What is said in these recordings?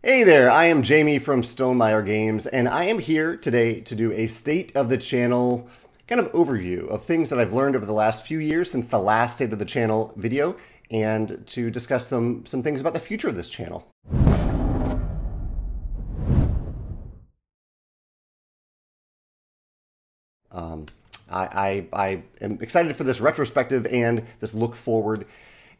Hey there, I am Jamie from Stonemaier Games, and I am here today to do a state of the channel kind of overview of things that I've learned over the last few years since the last state of the channel video, and to discuss some, some things about the future of this channel. Um, I, I, I am excited for this retrospective and this look forward.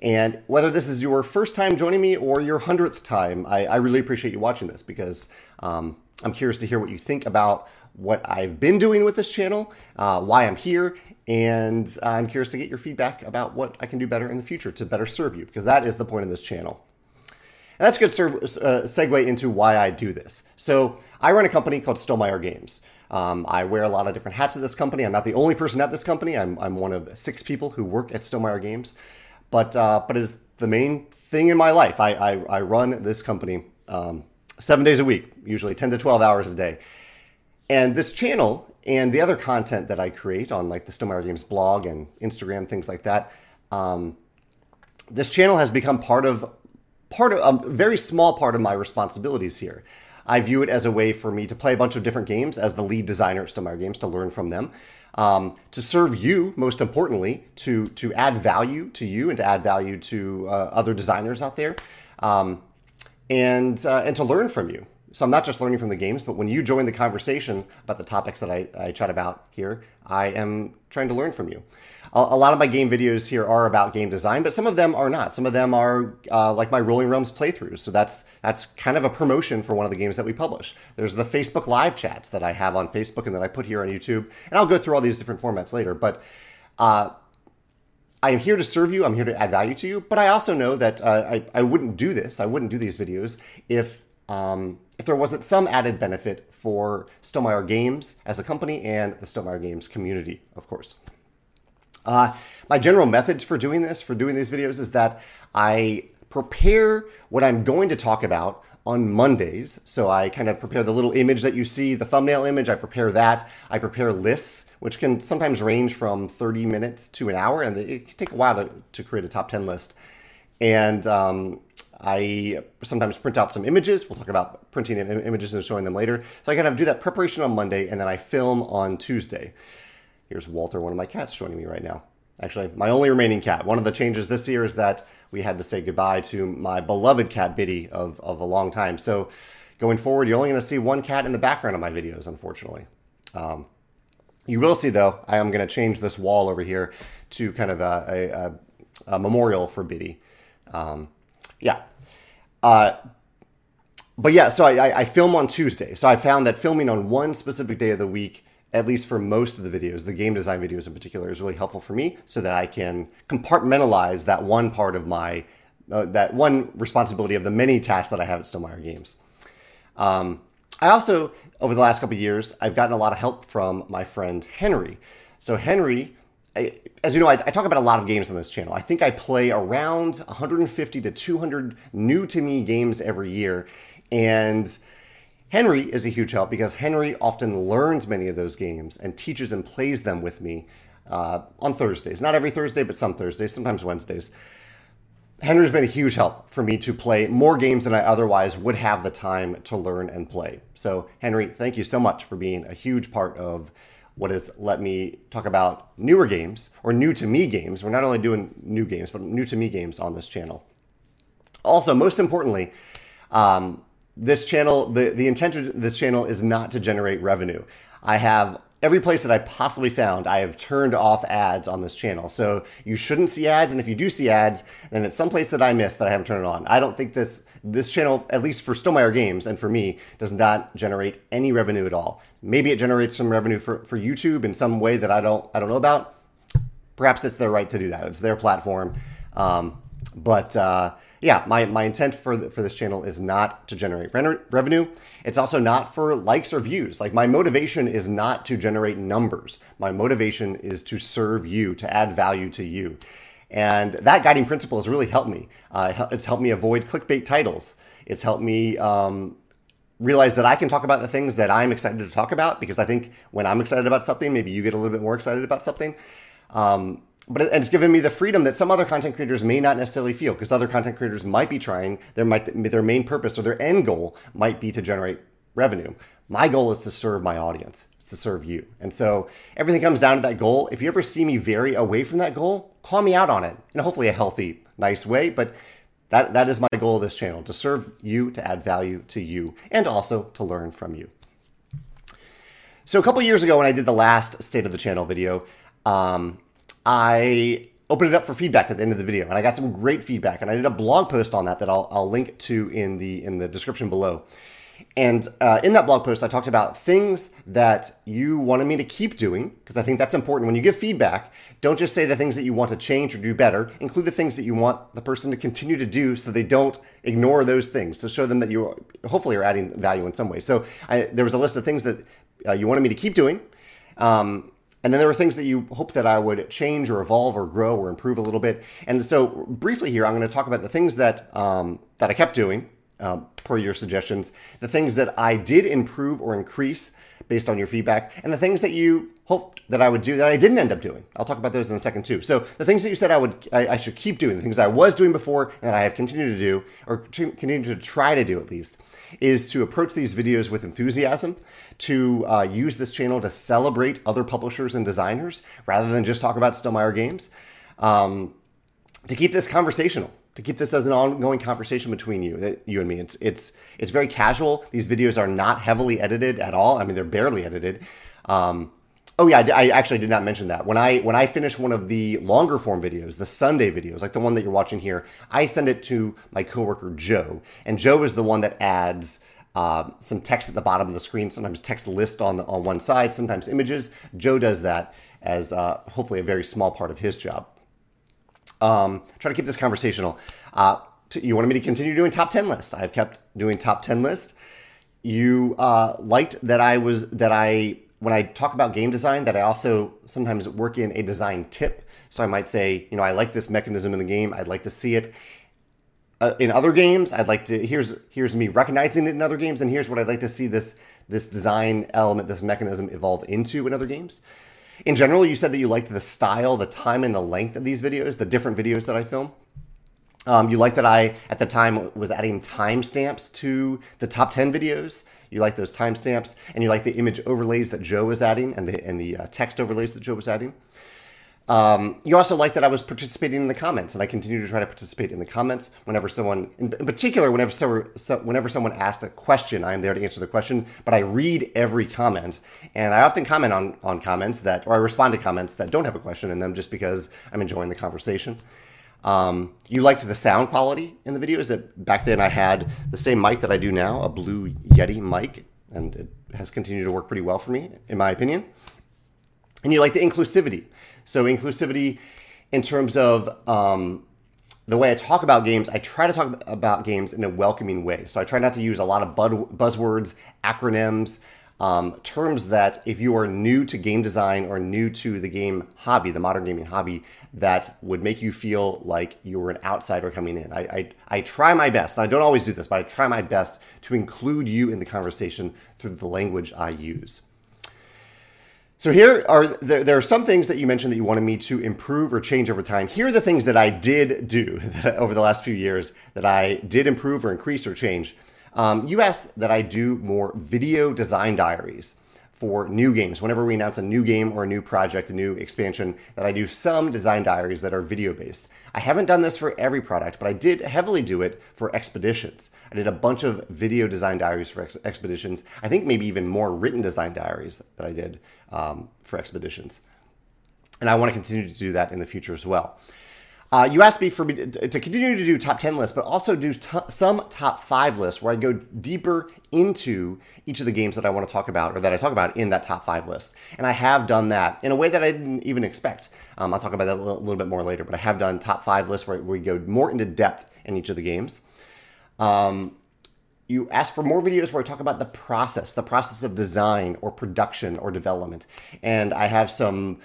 And whether this is your first time joining me or your hundredth time, I, I really appreciate you watching this because um, I'm curious to hear what you think about what I've been doing with this channel, uh, why I'm here, and I'm curious to get your feedback about what I can do better in the future to better serve you because that is the point of this channel. And that's a good uh, segue into why I do this. So I run a company called Stonemaier Games. Um, I wear a lot of different hats at this company. I'm not the only person at this company. I'm, I'm one of six people who work at Stonemaier Games. But, uh, but it's the main thing in my life. I, I, I run this company um, seven days a week, usually 10 to 12 hours a day. And this channel and the other content that I create on like the Stonemaier Games blog and Instagram, things like that, um, this channel has become part of part of a very small part of my responsibilities here. I view it as a way for me to play a bunch of different games as the lead designer at Stonemaier Games to learn from them, um, to serve you, most importantly, to to add value to you and to add value to uh, other designers out there, um, and uh, and to learn from you. So I'm not just learning from the games, but when you join the conversation about the topics that I, I chat about here, I am trying to learn from you. A, a, lot of my game videos here are about game design, but some of them are not. Some of them are uh, like my Rolling Realms playthroughs. So that's that's kind of a promotion for one of the games that we publish. There's the Facebook live chats that I have on Facebook and that I put here on YouTube, and I'll go through all these different formats later. But uh, I am here to serve you. I'm here to add value to you. But I also know that uh, I, I wouldn't do this. I wouldn't do these videos if um, if there wasn't some added benefit for Stonemaier Games as a company and the Stonemaier Games community, of course. Uh, my general methods for doing this, for doing these videos, is that I prepare what I'm going to talk about on Mondays. So I kind of prepare the little image that you see, the thumbnail image, I prepare that. I prepare lists, which can sometimes range from 30 minutes to an hour, and it can take a while to, to create a top 10 list. And um, I sometimes print out some images. We'll talk about printing images and showing them later. So I kind of do that preparation on Monday, and then I film on Tuesday. Here's Walter, one of my cats, joining me right now. Actually, my only remaining cat. One of the changes this year is that we had to say goodbye to my beloved cat, Biddy, of, of a long time. So going forward, you're only going to see one cat in the background of my videos, unfortunately. Um, you will see, though, I am going to change this wall over here to kind of a, a, a memorial for Biddy. Um, yeah. Uh, but yeah, so I, I film on Tuesday. So I found that filming on one specific day of the week at least for most of the videos, the game design videos in particular, is really helpful for me so that I can compartmentalize that one part of my, uh, that one responsibility of the many tasks that I have at Stonemaier Games. Um, I also, over the last couple years, I've gotten a lot of help from my friend Henry. So Henry, I, as you know, I, I, talk about a lot of games on this channel. I think I play around 150 to 200 new to me games every year, and Henry is a huge help because Henry often learns many of those games and teaches and plays them with me uh, on Thursdays. Not every Thursday, but some Thursdays, sometimes Wednesdays. Henry's been a huge help for me to play more games than I otherwise would have the time to learn and play. So, Henry, thank you so much for being a huge part of what has let me talk about newer games or new to me games. We're not only doing new games, but new to me games on this channel. Also, most importantly, um, this channel, the, the intent of this channel is not to generate revenue. I have every place that I possibly found, I have turned off ads on this channel. So you shouldn't see ads, and if you do see ads, then it's some place that I missed that I haven't turned it on. I don't think this this channel, at least for Stonemaier Games and for me, does not generate any revenue at all. Maybe it generates some revenue for, for YouTube in some way that I don't I don't know about. Perhaps it's their right to do that. It's their platform. Um, but uh, yeah, my, my intent for, the, for this channel is not to generate re- revenue. It's also not for likes or views. Like my motivation is not to generate numbers. My motivation is to serve you, to add value to you. And that guiding principle has really helped me. Uh, it's helped me avoid clickbait titles. It's helped me um, realize that I can talk about the things that I'm excited to talk about because I think when I'm excited about something, maybe you get a little bit more excited about something. Um, but it, it's given me the freedom that some other content creators may not necessarily feel because other content creators might be trying their might their main purpose or their end goal might be to generate revenue. My goal is to serve my audience. It's to serve you. And so everything comes down to that goal. If you ever see me vary away from that goal, call me out on it in hopefully a healthy, nice way, but that, that is my goal of this channel to serve you, to add value to you, and also to learn from you. So, a couple years ago, when I did the last State of the Channel video, um, I opened it up for feedback at the end of the video, and I got some great feedback. And I did a blog post on that that I'll, I'll link to in the in the description below. And uh, in that blog post, I talked about things that you wanted me to keep doing, because I think that's important. When you give feedback, don't just say the things that you want to change or do better, include the things that you want the person to continue to do so they don't ignore those things, to show them that you hopefully are adding value in some way. So I, there was a list of things that uh, you wanted me to keep doing. Um, and then there were things that you hope that I would change or evolve or grow or improve a little bit. And so briefly here, I'm going to talk about the things that um, that I kept doing uh, per your suggestions, the things that I did improve or increase based on your feedback, and the things that you hoped that I would do that I didn't end up doing. I'll talk about those in a second too. So the things that you said I would, I, I should keep doing, the things I was doing before and I have continued to do, or continue to try to do at least, is to approach these videos with enthusiasm, to uh, use this channel to celebrate other publishers and designers rather than just talk about Stonemaier games, um, to keep this conversational to keep this as an ongoing conversation between you, you and me. It's it's it's very casual. These videos are not heavily edited at all. I mean, they're barely edited. Um, oh yeah, I, I, actually did not mention that. When I when I finish one of the longer form videos, the Sunday videos, like the one that you're watching here, I send it to my coworker Joe, and Joe is the one that adds. Uh, some text at the bottom of the screen, sometimes text list on the, on one side, sometimes images. Joe does that as uh, hopefully a very small part of his job. Um, try to keep this conversational. Uh, you wanted me to continue doing top 10 lists. I've kept doing top 10 lists. You uh, liked that I was, that I, when I talk about game design, that I also sometimes work in a design tip. So I might say, you know, I like this mechanism in the game. I'd like to see it uh, in other games. I'd like to, here's, here's me recognizing it in other games. And here's what I'd like to see this, this design element, this mechanism evolve into in other games. In general, you said that you liked the style, the time, and the length of these videos, the different videos that I film. Um, you liked that I, at the time, was adding timestamps to the top 10 videos. You liked those timestamps, and you liked the image overlays that Joe was adding and the, and the uh, text overlays that Joe was adding. Um, you also like that I was participating in the comments, and I continue to try to participate in the comments whenever someone, in, particular, whenever so, whenever someone asks a question, I am there to answer the question. But I read every comment, and I often comment on on comments that, or I respond to comments that don't have a question in them, just because I'm enjoying the conversation. Um, you liked the sound quality in the videos. That back then I had the same mic that I do now, a Blue Yeti mic, and it has continued to work pretty well for me, in my opinion. And you like the inclusivity. So inclusivity in terms of um, the way I talk about games, I try to talk about games in a welcoming way. So I try not to use a lot of buzzwords, acronyms, um, terms that if you are new to game design or new to the game hobby, the modern gaming hobby, that would make you feel like you were an outsider coming in. I, I, I try my best, I don't always do this, but I try my best to include you in the conversation through the language I use. So here are there, there, are some things that you mentioned that you wanted me to improve or change over time. Here are the things that I did do over the last few years that I did improve or increase or change. Um, you asked that I do more video design diaries for new games. Whenever we announce a new game or a new project, a new expansion, that I do some design diaries that are video based. I haven't done this for every product, but I did heavily do it for expeditions. I did a bunch of video design diaries for ex- expeditions. I think maybe even more written design diaries that I did um, for expeditions. And I want to continue to do that in the future as well. Uh, you asked me for me to, to, continue to do top 10 lists, but also do some top five lists where I go deeper into each of the games that I want to talk about or that I talk about in that top five list. And I have done that in a way that I didn't even expect. Um, I'll talk about that a little, little, bit more later, but I have done top five lists where, where we go more into depth in each of the games. Um, you ask for more videos where I talk about the process, the process of design or production or development. And I have some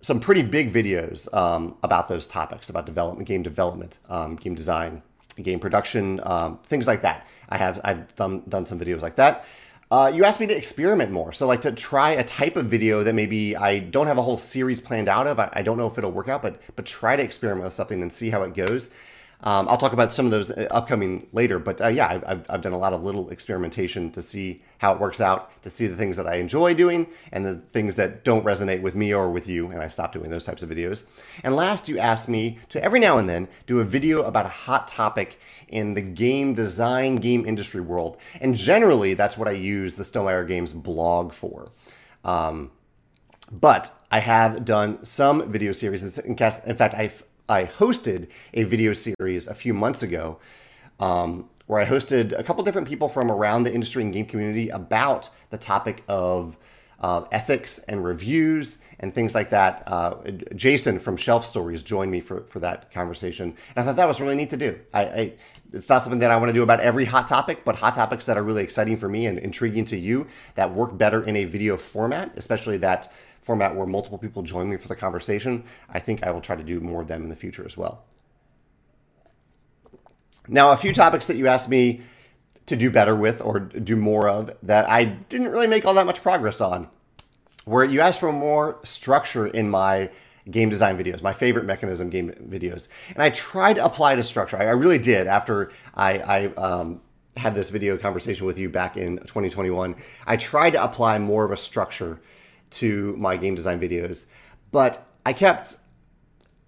some pretty big videos um, about those topics about development, game development, um, game design, game production, um, things like that. I have I've done done some videos like that. Uh, you asked me to experiment more. So, like to try a type of video that maybe I don't have a whole series planned out of. I, I don't know if it'll work out, but but try to experiment with something and see how it goes. Um, I'll talk about some of those uh, upcoming later, but uh, yeah, I've, I've done a lot of little experimentation to see how it works out, to see the things that I enjoy doing and the things that don't resonate with me or with you, and I stopped doing those types of videos. And last, you asked me to every now and then do a video about a hot topic in the game design, game industry world. And generally, that's what I use the Stonemaier Games blog for. Um, but I have done some video series. In, fact, I've I hosted a video series a few months ago um, where I hosted a couple different people from around the industry and game community about the topic of uh, ethics and reviews and things like that. Uh, Jason from Shelf Stories joined me for, for that conversation. And I thought that was really neat to do. I, I, it's not something that I want to do about every hot topic, but hot topics that are really exciting for me and intriguing to you that work better in a video format, especially that format where multiple people join me for the conversation, I think I will try to do more of them in the future as well. Now, a few topics that you asked me to do better with or do more of that I didn't really make all that much progress on. Where you asked for more structure in my game design videos, my favorite mechanism game videos. And I tried to apply the structure. I, really did after I, I um, had this video conversation with you back in 2021. I tried to apply more of a structure to my game design videos, but I kept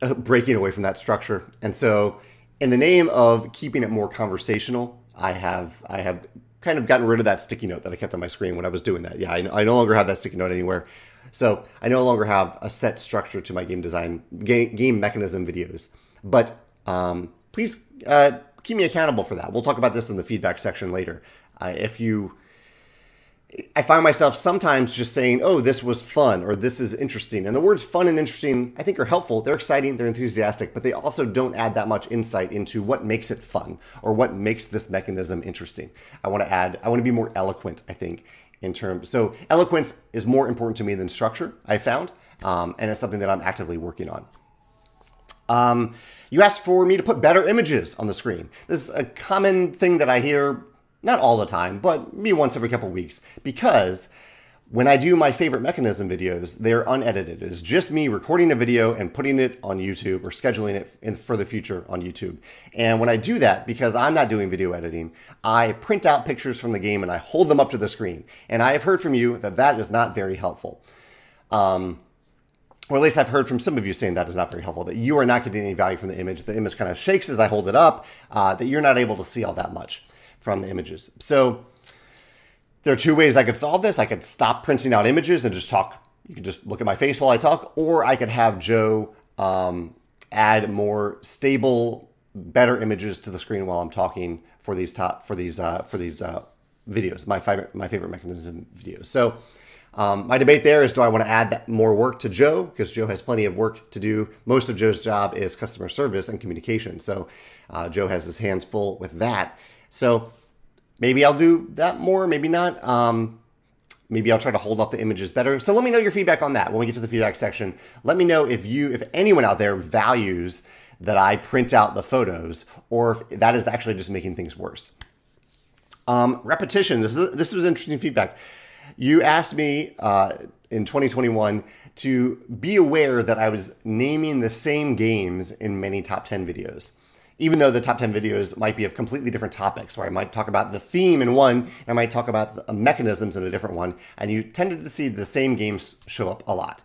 uh, breaking away from that structure. And so, in the name of keeping it more conversational, I have I have kind of gotten rid of that sticky note that I kept on my screen when I was doing that. Yeah, I, I no longer have that sticky note anywhere. So I no longer have a set structure to my game design game, game mechanism videos. But um, please uh, keep me accountable for that. We'll talk about this in the feedback section later. Uh, if you I find myself sometimes just saying, oh, this was fun or this is interesting. And the words fun and interesting, I think, are helpful. They're exciting, they're enthusiastic, but they also don't add that much insight into what makes it fun or what makes this mechanism interesting. I want to add, I want to be more eloquent, I think, in terms. So, eloquence is more important to me than structure, I found. Um, and it's something that I'm actively working on. Um, you asked for me to put better images on the screen. This is a common thing that I hear not all the time, but maybe once every couple weeks, because when I do my favorite mechanism videos, they're unedited. It's just me recording a video and putting it on YouTube or scheduling it in, for the future on YouTube. And when I do that, because I'm not doing video editing, I print out pictures from the game and I hold them up to the screen. And I have heard from you that that is not very helpful. Um, or at least I've heard from some of you saying that is not very helpful, that you are not getting any value from the image. The image kind of shakes as I hold it up, uh, that you're not able to see all that much from the images. So there are two ways I could solve this. I could stop printing out images and just talk. You could just look at my face while I talk, or I could have Joe um, add more stable, better images to the screen while I'm talking for these top for these uh, for these uh, videos. My favorite my favorite mechanism videos. So. Um, my debate there is do I want to add more work to Joe because Joe has plenty of work to do. Most of Joe's job is customer service and communication. So uh, Joe has his hands full with that. So maybe I'll do that more, maybe not. Um, maybe I'll try to hold up the images better. So let me know your feedback on that when we get to the feedback section. Let me know if you, if anyone out there values that I print out the photos or if that is actually just making things worse. Um, repetition. This, is, this was interesting feedback. You asked me uh, in 2021 to be aware that I was naming the same games in many top 10 videos even though the top 10 videos might be of completely different topics, where I might talk about the theme in one, and I might talk about the mechanisms in a different one, and you tended to see the same games show up a lot.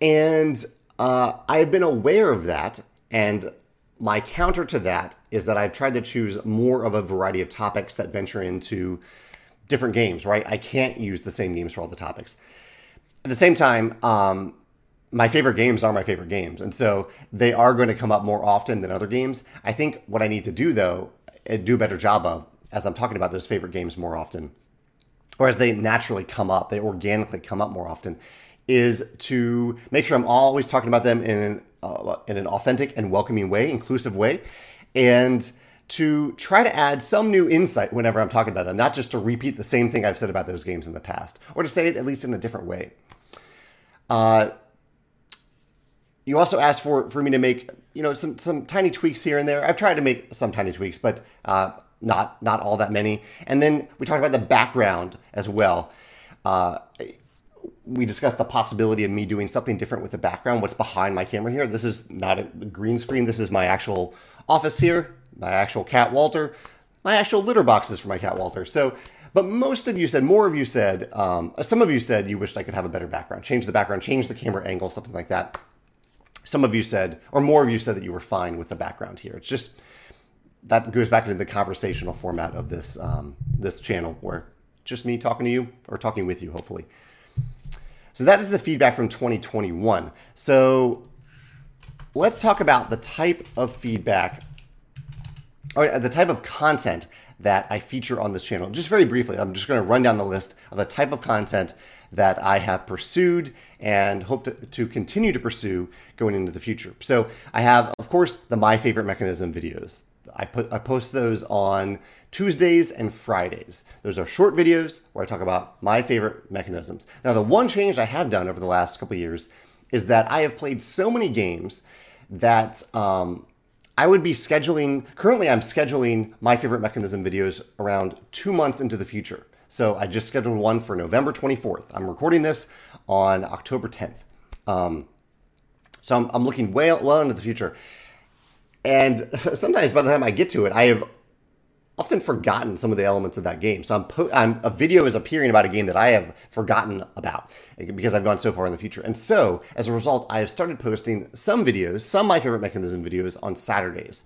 And uh, I've been aware of that, and my counter to that is that I've tried to choose more of a variety of topics that venture into different games, right? I can't use the same games for all the topics. At the same time, um, my favorite games are my favorite games. And so they are going to come up more often than other games. I think what I need to do, though, do a better job of, as I'm talking about those favorite games more often, or as they naturally come up, they organically come up more often, is to make sure I'm always talking about them in an, uh, in an authentic and welcoming way, inclusive way, and to try to add some new insight whenever I'm talking about them, not just to repeat the same thing I've said about those games in the past, or to say it at least in a different way. Uh, you also asked for for me to make you know some some tiny tweaks here and there. I've tried to make some tiny tweaks, but uh, not not all that many. And then we talked about the background as well. Uh, we discussed the possibility of me doing something different with the background. What's behind my camera here? This is not a green screen. This is my actual office here, my actual cat Walter, my actual litter boxes for my cat Walter. So, but most of you said, more of you said, um, some of you said you wished I could have a better background, change the background, change the camera angle, something like that. Some of you said, or more of you said that you were fine with the background here. It's just that goes back into the conversational format of this um, this channel, where just me talking to you or talking with you, hopefully. So that is the feedback from 2021. So let's talk about the type of feedback or the type of content that I feature on this channel. Just very briefly, I'm just going to run down the list of the type of content that I have pursued and hope to, to, continue to pursue going into the future. So I have, of course, the My Favorite Mechanism videos. I put I post those on Tuesdays and Fridays. Those are short videos where I talk about my favorite mechanisms. Now, the one change I have done over the last couple years is that I have played so many games that um, I would be scheduling. Currently, I'm scheduling my favorite mechanism videos around two months into the future. So I just scheduled one for November 24th. I'm recording this on October 10th. Um, so I'm, I'm looking well well into the future. And sometimes by the time I get to it, I have often forgotten some of the elements of that game. So I'm, po- I'm, a video is appearing about a game that I have forgotten about because I've gone so far in the future. And so as a result, I have started posting some videos, some my favorite mechanism videos on Saturdays.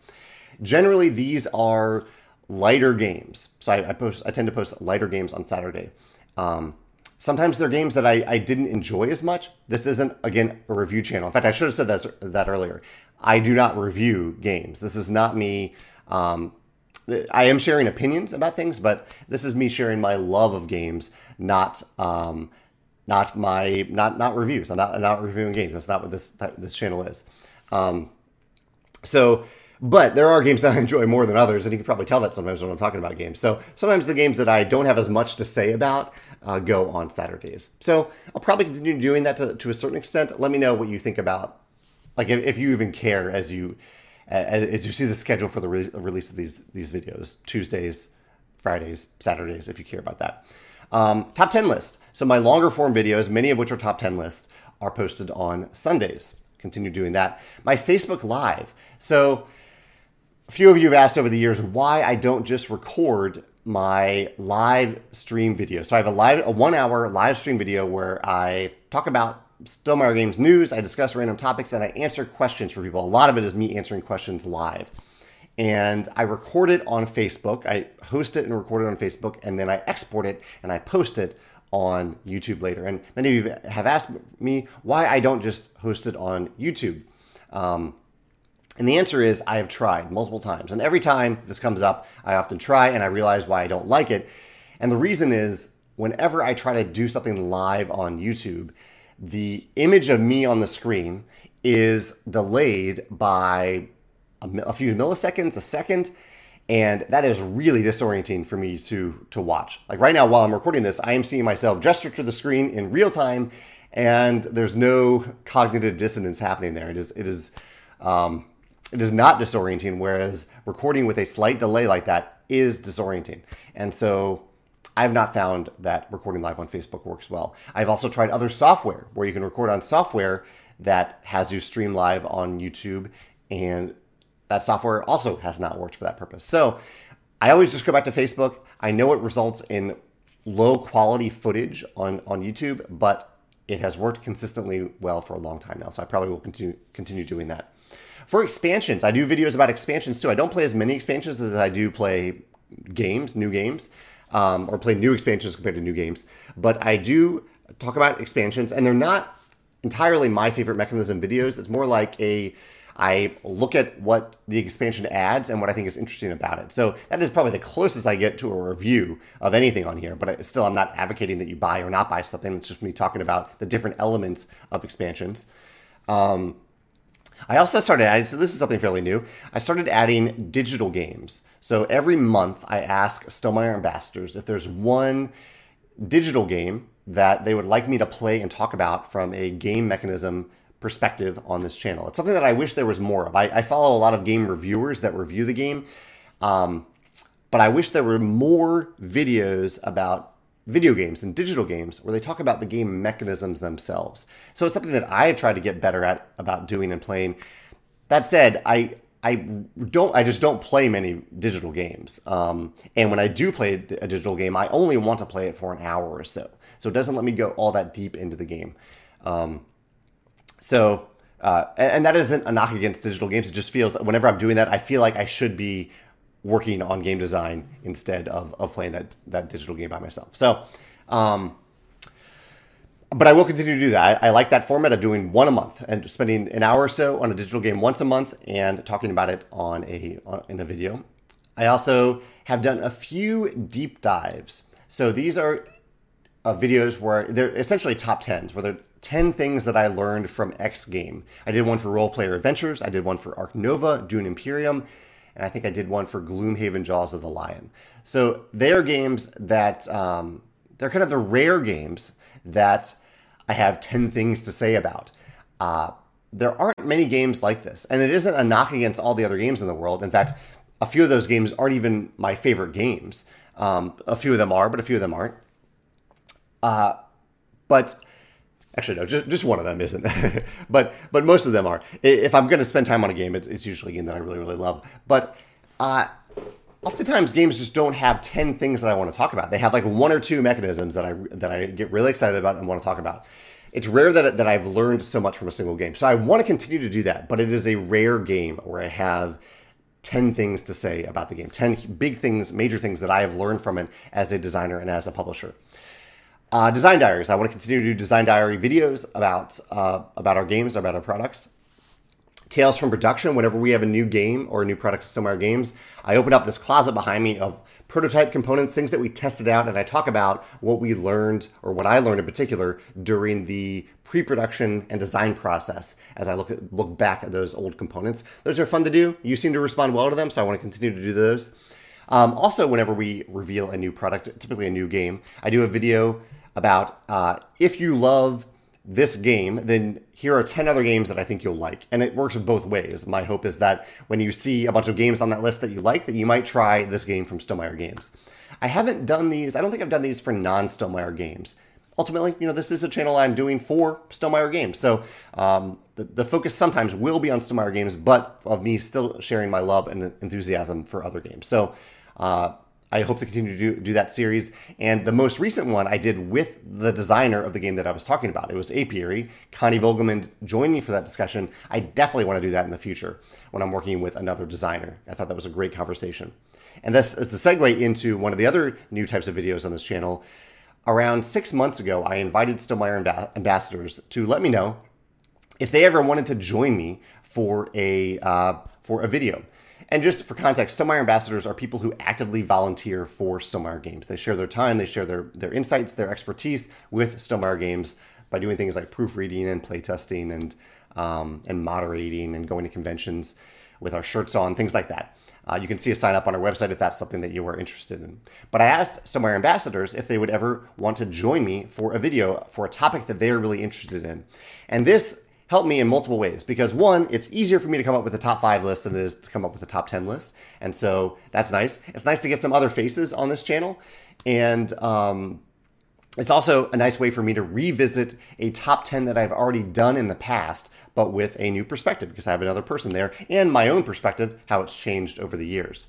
Generally, these are lighter games. So I, I post, I tend to post lighter games on Saturday. Um, sometimes they're games that I, I didn't enjoy as much. This isn't again a review channel. In fact, I should have said that that earlier. I do not review games. This is not me. Um, I am sharing opinions about things, but this is me sharing my love of games, not um, not my not not reviews. I'm not I'm not reviewing games. That's not what this this channel is. Um, so, but there are games that I enjoy more than others, and you can probably tell that sometimes when I'm talking about games. So sometimes the games that I don't have as much to say about uh, go on Saturdays. So I'll probably continue doing that to, to a certain extent. Let me know what you think about like if, if you even care as you as, as you see the schedule for the re- release of these these videos Tuesdays, Fridays, Saturdays, if you care about that. Um, top 10 list. So my longer form videos, many of which are top 10 lists, are posted on Sundays. Continue doing that. My Facebook Live. So a few of you have asked over the years why I don't just record my live stream video. So I have a live a one hour live stream video where I talk about Stonemaier Games news. I discuss random topics and I answer questions for people. A lot of it is me answering questions live. And I record it on Facebook. I host it and record it on Facebook, and then I export it and I post it on YouTube later. And many of you have asked me why I don't just host it on YouTube. Um, and the answer is I have tried multiple times. And every time this comes up, I often try and I realize why I don't like it. And the reason is whenever I try to do something live on YouTube, the image of me on the screen is delayed by a, a few milliseconds, a second, and that is really disorienting for me to to watch. Like right now, while I'm recording this, I am seeing myself gesture to the screen in real time, and there's no cognitive dissonance happening there. It is it is um, it is not disorienting, whereas recording with a slight delay like that is disorienting. And so I've not found that recording live on Facebook works well. I've also tried other software where you can record on software that has you stream live on YouTube, and that software also has not worked for that purpose. So I always just go back to Facebook. I know it results in low quality footage on, on YouTube, but it has worked consistently well for a long time now. So I probably will continue continue doing that. For expansions, I do videos about expansions too. I don't play as many expansions as I do play games, new games um, or play new expansions compared to new games. But I do talk about expansions, and they're not entirely my favorite mechanism videos. It's more like a I look at what the expansion adds and what I think is interesting about it. So that is probably the closest I get to a review of anything on here. But still, I'm not advocating that you buy or not buy something. It's just me talking about the different elements of expansions. Um, I also started adding, so this is something fairly new. I started adding digital games. So every month I ask Stonemaier ambassadors if there's one digital game that they would like me to play and talk about from a game mechanism perspective on this channel. It's something that I wish there was more of. I, I follow a lot of game reviewers that review the game. Um, but I wish there were more videos about video games and digital games where they talk about the game mechanisms themselves. So it's something that I have tried to get better at about doing and playing. That said, I I don't I just don't play many digital games. Um, and when I do play a digital game, I only want to play it for an hour or so. So it doesn't let me go all that deep into the game. Um, so uh, and that isn't a knock against digital games. It just feels whenever I'm doing that, I feel like I should be working on game design instead of, of playing that, that digital game by myself. So, um, but I will continue to do that. I, I, like that format of doing one a month and spending an hour or so on a digital game once a month and talking about it on a on, in a video. I also have done a few deep dives. So these are uh, videos where they're essentially top tens, where they're 10 things that I learned from X game. I did one for Roll Player Adventures. I did one for Ark Nova, Dune Imperium, and I think I did one for Gloomhaven Jaws of the Lion. So they are games that um, they're kind of the rare games that I have 10 things to say about. Uh, there aren't many games like this, and it isn't a knock against all the other games in the world. In fact, a few of those games aren't even my favorite games. Um, a few of them are, but a few of them aren't. Uh, but Actually, no, just, just one of them isn't, but but most of them are. If I'm going to spend time on a game, it's, it's, usually a game that I really really love. But uh, oftentimes games just don't have ten things that I want to talk about. They have like one or two mechanisms that I that I get really excited about and want to talk about. It's rare that that I've learned so much from a single game. So I want to continue to do that, but it is a rare game where I have 10 things to say about the game 10 big things major things that i have learned from it as a designer and as a publisher uh, design diaries. I want to continue to do design diary videos about uh, about our games, about our products. Tales from production. Whenever we have a new game or a new product to our Games, I open up this closet behind me of prototype components, things that we tested out, and I talk about what we learned or what I learned in particular during the pre-production and design process. As I look at, look back at those old components, those are fun to do. You seem to respond well to them, so I want to continue to do those. Um, also, whenever we reveal a new product, typically a new game, I do a video about uh, if you love this game, then here are 10 other games that I think you'll like. And it works both ways. My hope is that when you see a bunch of games on that list that you like, that you might try this game from Stonemaier Games. I haven't done these, I don't think I've done these for non Stonemaier games. Ultimately, you know, this is a channel I'm doing for Stonemaier Games. So um, the, the focus sometimes will be on Stonemaier Games, but of me still sharing my love and enthusiasm for other games. So uh, I hope to continue to do, do that series. And the most recent one I did with the designer of the game that I was talking about. It was Apiary. Connie Vogelmann joined me for that discussion. I definitely want to do that in the future when I'm working with another designer. I thought that was a great conversation. And this is the segue into one of the other new types of videos on this channel. Around six months ago, I invited Stonemaier ambassadors to let me know if they ever wanted to join me for a uh, for a video. And just for context, Stonemaier ambassadors are people who actively volunteer for Stonemaier Games. They share their time, they share their, their insights, their expertise with Stonemaier Games by doing things like proofreading and playtesting and um, and moderating and going to conventions with our shirts on, things like that. Uh, you can see a sign up on our website if that's something that you are interested in. But I asked Stonemaier ambassadors if they would ever want to join me for a video for a topic that they are really interested in. And this helped me in multiple ways because one, it's easier for me to come up with a top five list than it is to come up with a top 10 list. And so that's nice. It's nice to get some other faces on this channel. And um, it's also a nice way for me to revisit a top 10 that I've already done in the past, but with a new perspective because I have another person there and my own perspective, how it's changed over the years.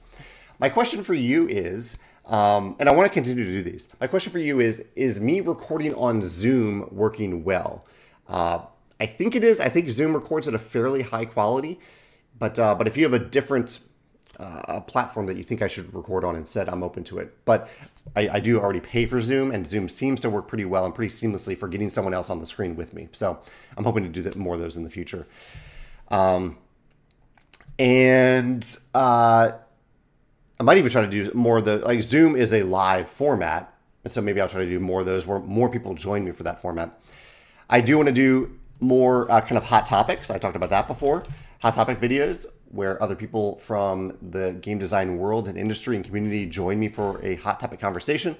My question for you is, um, and I want to continue to do these. My question for you is: Is me recording on Zoom working well? Uh, I think it is. I think Zoom records at a fairly high quality, but uh, but if you have a different uh, platform that you think I should record on instead, I'm open to it. But I, I, do already pay for Zoom, and Zoom seems to work pretty well and pretty seamlessly for getting someone else on the screen with me. So I'm hoping to do that, more of those in the future. Um, and uh, I might even try to do more of the like Zoom is a live format, and so maybe I'll try to do more of those where more people join me for that format. I do want to do more uh, kind of hot topics. I talked about that before. Hot topic videos where other people from the game design world and industry and community join me for a hot topic conversation.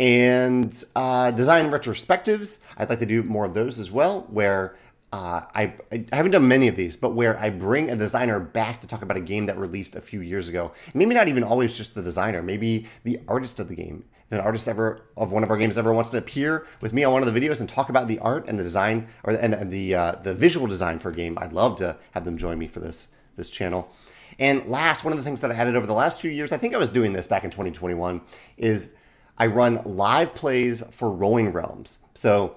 And uh, design retrospectives, I'd like to do more of those as well, where uh, I, I haven't done many of these, but where I bring a designer back to talk about a game that released a few years ago. Maybe not even always just the designer, maybe the artist of the game. If an artist ever of one of our games ever wants to appear with me on one of the videos and talk about the art and the design or and, and the uh, the visual design for a game, I'd love to have them join me for this this channel. And last, one of the things that I added over the last few years, I think I was doing this back in 2021, is I run live plays for Rolling Realms. So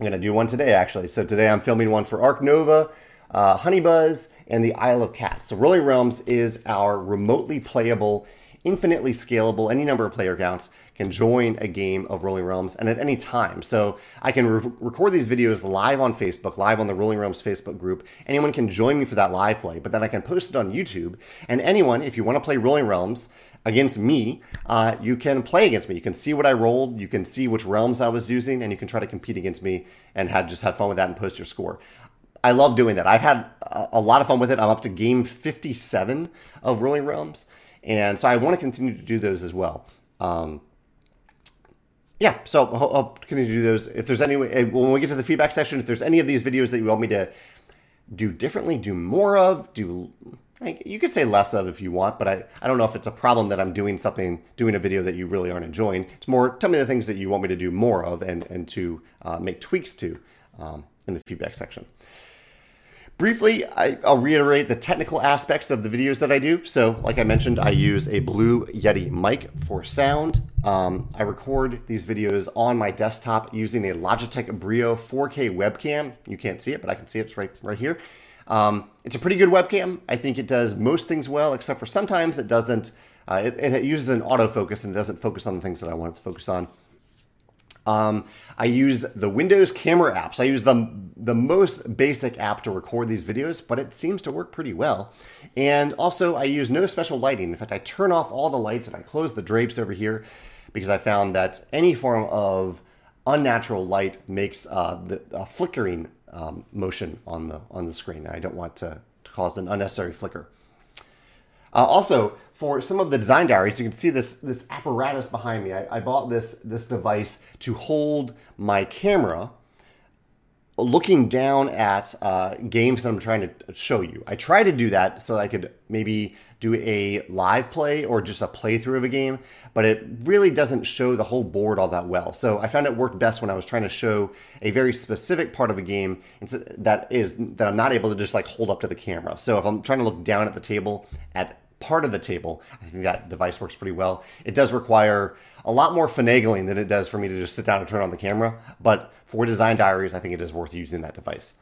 I'm to do one today, actually. So today I'm filming one for Ark Nova, uh, Honeybuzz, and the Isle of Cats. So Rolling Realms is our remotely playable, infinitely scalable, any number of player counts can join a game of Rolling Realms and at any time. So I can re- record these videos live on Facebook, live on the Rolling Realms Facebook group. Anyone can join me for that live play, but then I can post it on YouTube. And anyone, if you want to play Rolling Realms, against me, uh, you can play against me. You can see what I rolled, you can see which realms I was using, and you can try to compete against me and have just have fun with that and post your score. I love doing that. I've had a lot of fun with it. I'm up to game 57 of Rolling Realms, and so I want to continue to do those as well. Um, yeah, so I'll, I'll, continue to do those. If there's any, eh, when we get to the feedback session, if there's any of these videos that you want me to do differently, do more of, do you could say less of if you want, but I, I don't know if it's a problem that I'm doing something, doing a video that you really aren't enjoying. It's more, tell me the things that you want me to do more of and, and to uh, make tweaks to um, in the feedback section. Briefly, I, will reiterate the technical aspects of the videos that I do. So, like I mentioned, I use a Blue Yeti mic for sound. Um, I record these videos on my desktop using a Logitech Brio 4K webcam. You can't see it, but I can see it. It's right, right here. Um, it's a pretty good webcam. I think it does most things well, except for sometimes it doesn't. Uh, it, it, uses an autofocus and it doesn't focus on the things that I want it to focus on. Um, I use the Windows camera apps. I use the, the most basic app to record these videos, but it seems to work pretty well. And also, I use no special lighting. In fact, I turn off all the lights and I close the drapes over here because I found that any form of unnatural light makes uh, the uh, flickering um, motion on the on the screen. I don't want to, to cause an unnecessary flicker. Uh, also, for some of the design diaries, you can see this this apparatus behind me. I, I bought this this device to hold my camera looking down at uh, games that I'm trying to show you. I try to do that so I could maybe do a live play or just a playthrough of a game, but it really doesn't show the whole board all that well. So I found it worked best when I was trying to show a very specific part of a game that is that I'm not able to just like hold up to the camera. So if I'm trying to look down at the table at part of the table. I think that device works pretty well. It does require a lot more finagling than it does for me to just sit down and turn on the camera, but for design diaries, I think it is worth using that device.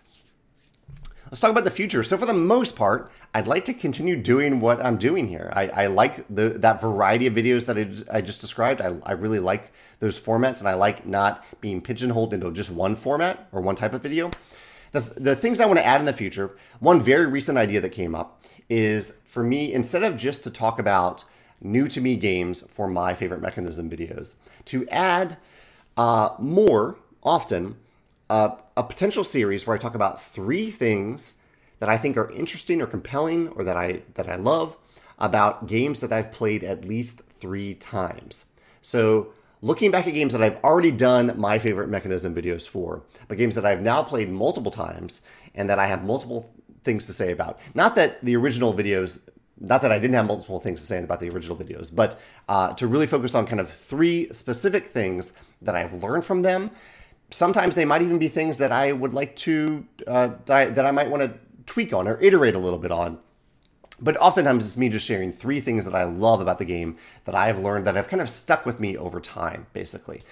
Let's talk about the future. So for the most part, I'd like to continue doing what I'm doing here. I, I like the that variety of videos that I, I just described. I, I really like those formats, and I like not being pigeonholed into just one format or one type of video. The, the things I want to add in the future, one very recent idea that came up is for me, instead of just to talk about new to me games for my favorite mechanism videos, to add uh, more often uh, a potential series where I talk about three things that I think are interesting or compelling or that I that I love about games that I've played at least three times. So looking back at games that I've already done my favorite mechanism videos for, but games that I've now played multiple times and that I have multiple things to say about. Not that the original videos, not that I didn't have multiple things to say about the original videos, but uh, to really focus on kind of three specific things that I've learned from them. Sometimes they might even be things that I would like to, uh, that, I, that I might want to tweak on or iterate a little bit on but oftentimes it's me just sharing three things that I love about the game that I've learned that have kind of stuck with me over time, basically.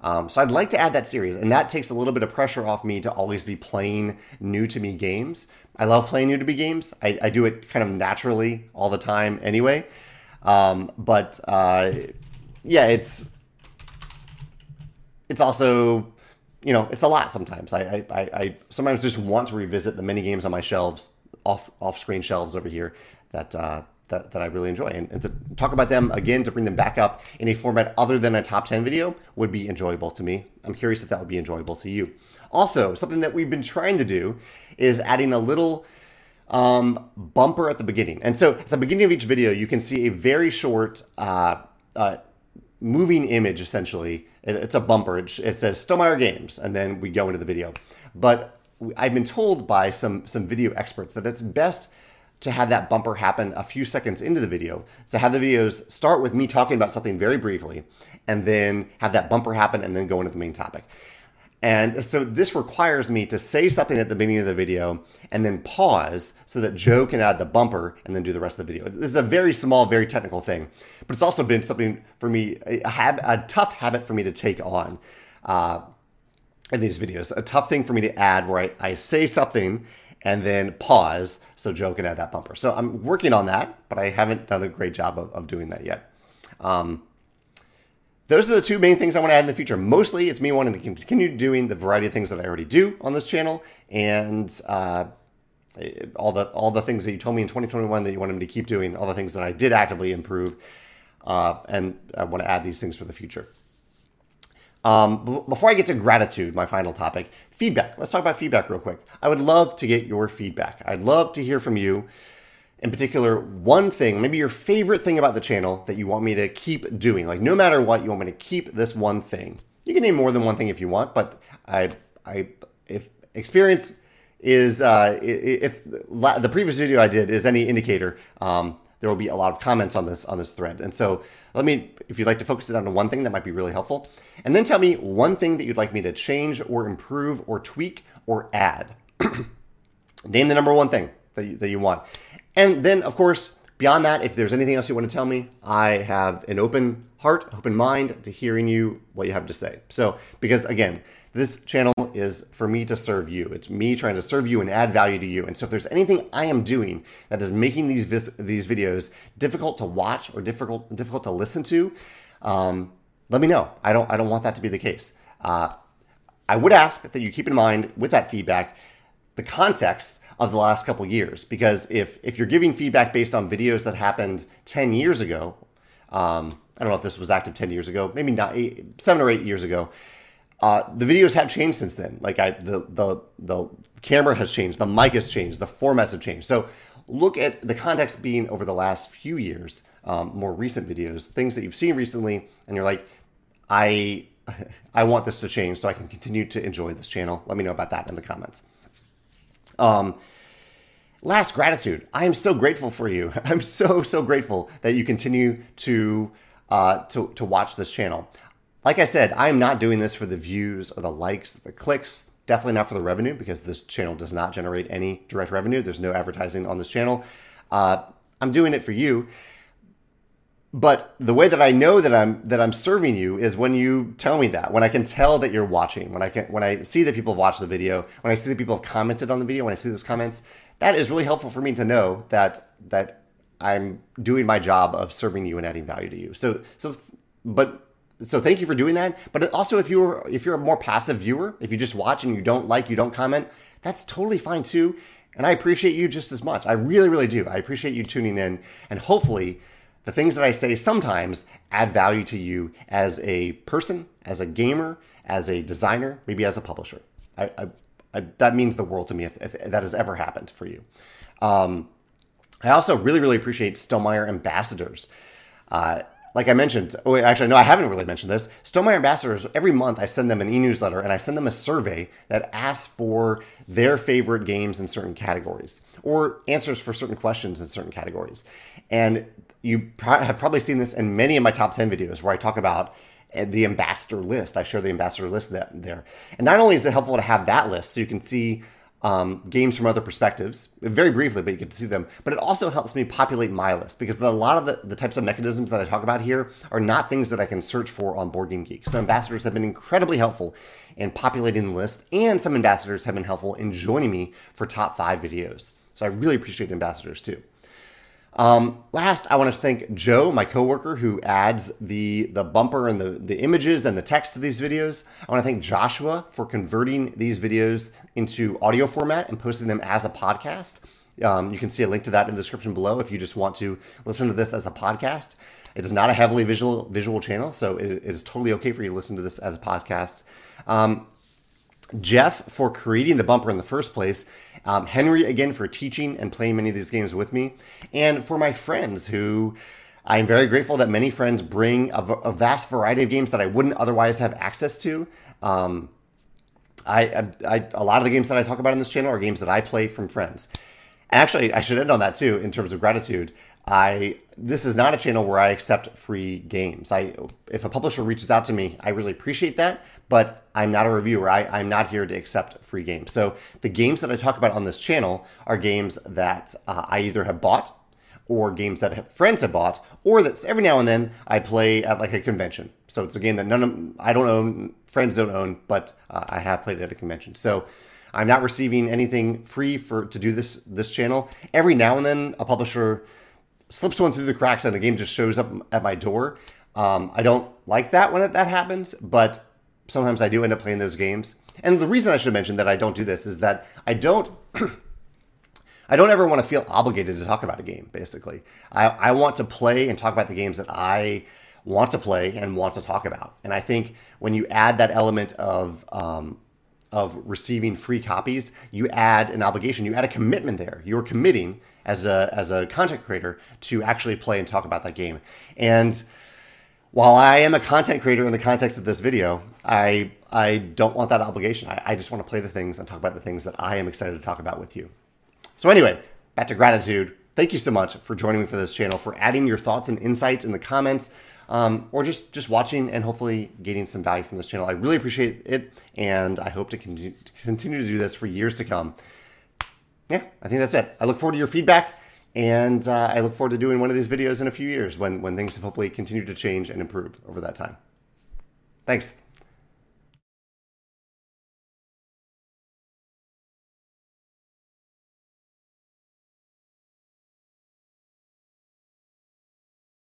Um, so I'd like to add that series, and that takes a little bit of pressure off me to always be playing new to me games. I love playing new to me games. I, I do it kind of naturally all the time anyway. Um, but uh, yeah, it's it's also you know it's a lot sometimes. I, I, I sometimes just want to revisit the mini games on my shelves off off screen shelves over here that uh, that, that I really enjoy. And, and, to talk about them again, to bring them back up in a format other than a top 10 video would be enjoyable to me. I'm curious if that would be enjoyable to you. Also, something that we've been trying to do is adding a little um, bumper at the beginning. And so at the beginning of each video, you can see a very short uh, uh, moving image, essentially. It, it's a bumper. It, it says Stonemaier Games, and then we go into the video. But I've been told by some some video experts that it's best to have that bumper happen a few seconds into the video. So have the videos start with me talking about something very briefly, and then have that bumper happen, and then go into the main topic. And so this requires me to say something at the beginning of the video and then pause so that Joe can add the bumper and then do the rest of the video. This is a very small, very technical thing, but it's also been something for me, a, hab- a tough habit for me to take on uh, in these videos. A tough thing for me to add where I, I say something and then pause so Joe can add that bumper. So I'm working on that, but I haven't done a great job of, of doing that yet. Um, those are the two main things I want to add in the future. Mostly, it's me wanting to continue doing the variety of things that I already do on this channel, and uh, all the all the things that you told me in 2021 that you wanted me to keep doing, all the things that I did actively improve, uh, and I want to add these things for the future. Um, before I get to gratitude, my final topic, feedback. Let's talk about feedback real quick. I would love to get your feedback. I'd love to hear from you in particular one thing, maybe your favorite thing about the channel that you want me to keep doing. Like no matter what, you want me to keep this one thing. You can name more than one thing if you want, but I, I, if experience is, uh, if the previous video I did is any indicator, um, there will be a lot of comments on this on this thread. And so let me, if you'd like to focus it on one thing, that might be really helpful. And then tell me one thing that you'd like me to change or improve or tweak or add. Name the number one thing that you, that you want. And then, of course, beyond that, if there's anything else you want to tell me, I have an open heart, open mind to hearing you what you have to say. So, because again, this channel is for me to serve you. It's me trying to serve you and add value to you. And so if there's anything I am doing that is making these vis- these videos difficult to watch or difficult difficult to listen to, um, let me know. I don't I don't want that to be the case. Uh, I would ask that you keep in mind with that feedback the context of the last couple years. Because if if you're giving feedback based on videos that happened 10 years ago um, i don't know if this was active 10 years ago maybe not eight, seven or eight years ago uh, the videos have changed since then. Like I, the, the the camera has changed the mic has changed the formats have changed. So look at the context being over the last few years um, more recent videos things that you've seen recently and you're like i i want this to change so i can continue to enjoy this channel. Let me know about that in the comments um, last gratitude. I am so grateful for you. I'm so so grateful that you continue to uh, to to watch this channel. Like I said, I am not doing this for the views or the likes, the clicks. Definitely not for the revenue because this channel does not generate any direct revenue. There's no advertising on this channel. Uh, I'm doing it for you. But the way that I know that I'm that I'm serving you is when you tell me that, when I can tell that you're watching, when I can when I see that people have watched the video, when I see that people have commented on the video, when I see those comments, that is really helpful for me to know that that I'm doing my job of serving you and adding value to you. So so but so thank you for doing that. But also if you're if you're a more passive viewer, if you just watch and you don't like, you don't comment, that's totally fine too. And I appreciate you just as much. I really, really do. I appreciate you tuning in and hopefully the things that I say sometimes add value to you as a person, as a gamer, as a designer, maybe as a publisher. I, I, I, that means the world to me if, if, that has ever happened for you. Um, I also really, really appreciate Stonemaier ambassadors. Uh, like I mentioned, oh, actually, no, I haven't really mentioned this. Stonemaier ambassadors, every month I send them an e newsletter and I send them a survey that asks for their favorite games in certain categories or answers for certain questions in certain categories. And you have probably seen this in many of my top 10 videos where I talk about eh, the ambassador list. I share the ambassador list that, there. And not only is it helpful to have that list so you can see um, games from other perspectives, very briefly, but you to see them. But it also helps me populate my list because the, a lot of the, the types of mechanisms that I talk about here are not things that I can search for on Board Game Geek. So ambassadors have been incredibly helpful in populating the list, and some ambassadors have been helpful in joining me for top five videos. So I really appreciate ambassadors too. Um, last, I want to thank Joe, my coworker, who adds the the bumper and the the images and the text to these videos. I want to thank Joshua for converting these videos into audio format and posting them as a podcast. Um, you can see a link to that in the description below if you just want to listen to this as a podcast. It is not a heavily visual visual channel, so it, it is totally okay for you to listen to this as a podcast. Um, Jeff for creating the bumper in the first place, um, Henry again for teaching and playing many of these games with me, and for my friends who I'm very grateful that many friends bring a, a vast variety of games that I wouldn't otherwise have access to. Um, I, I, I a lot of the games that I talk about on this channel are games that I play from friends. Actually, I should end on that too in terms of gratitude. I this is not a channel where I accept free games. I if a publisher reaches out to me, I really appreciate that, but I'm not a reviewer. I, I'm not here to accept free games. So the games that I talk about on this channel are games that uh, I either have bought or games that friends have bought, or that every now and then I play at like a convention. So it's a game that none of I don't own, friends don't own, but uh, I have played at a convention. So I'm not receiving anything free for to do this this channel. Every now and then a publisher slips one through the cracks and the game just shows up at my door. Um, I don't like that when it, that happens, but sometimes I do end up playing those games. And the reason I should mention that I don't do this is that I don't. I don't ever want to feel obligated to talk about a game, basically. I, I want to play and talk about the games that I want to play and want to talk about. And I think when you add that element of um, of receiving free copies, you add an obligation, you add a commitment there. You're committing as a as a content creator to actually play and talk about that game. And while I am a content creator in the context of this video, I I don't want that obligation. I, I just want to play the things and talk about the things that I am excited to talk about with you. So anyway, back to gratitude. Thank you so much for joining me for this channel, for adding your thoughts and insights in the comments um, or just just watching and hopefully gaining some value from this channel. I really appreciate it, and I hope to continue, to continue to do this for years to come. Yeah, I think that's it. I look forward to your feedback, and uh, I look forward to doing one of these videos in a few years when when things have hopefully continued to change and improve over that time. Thanks.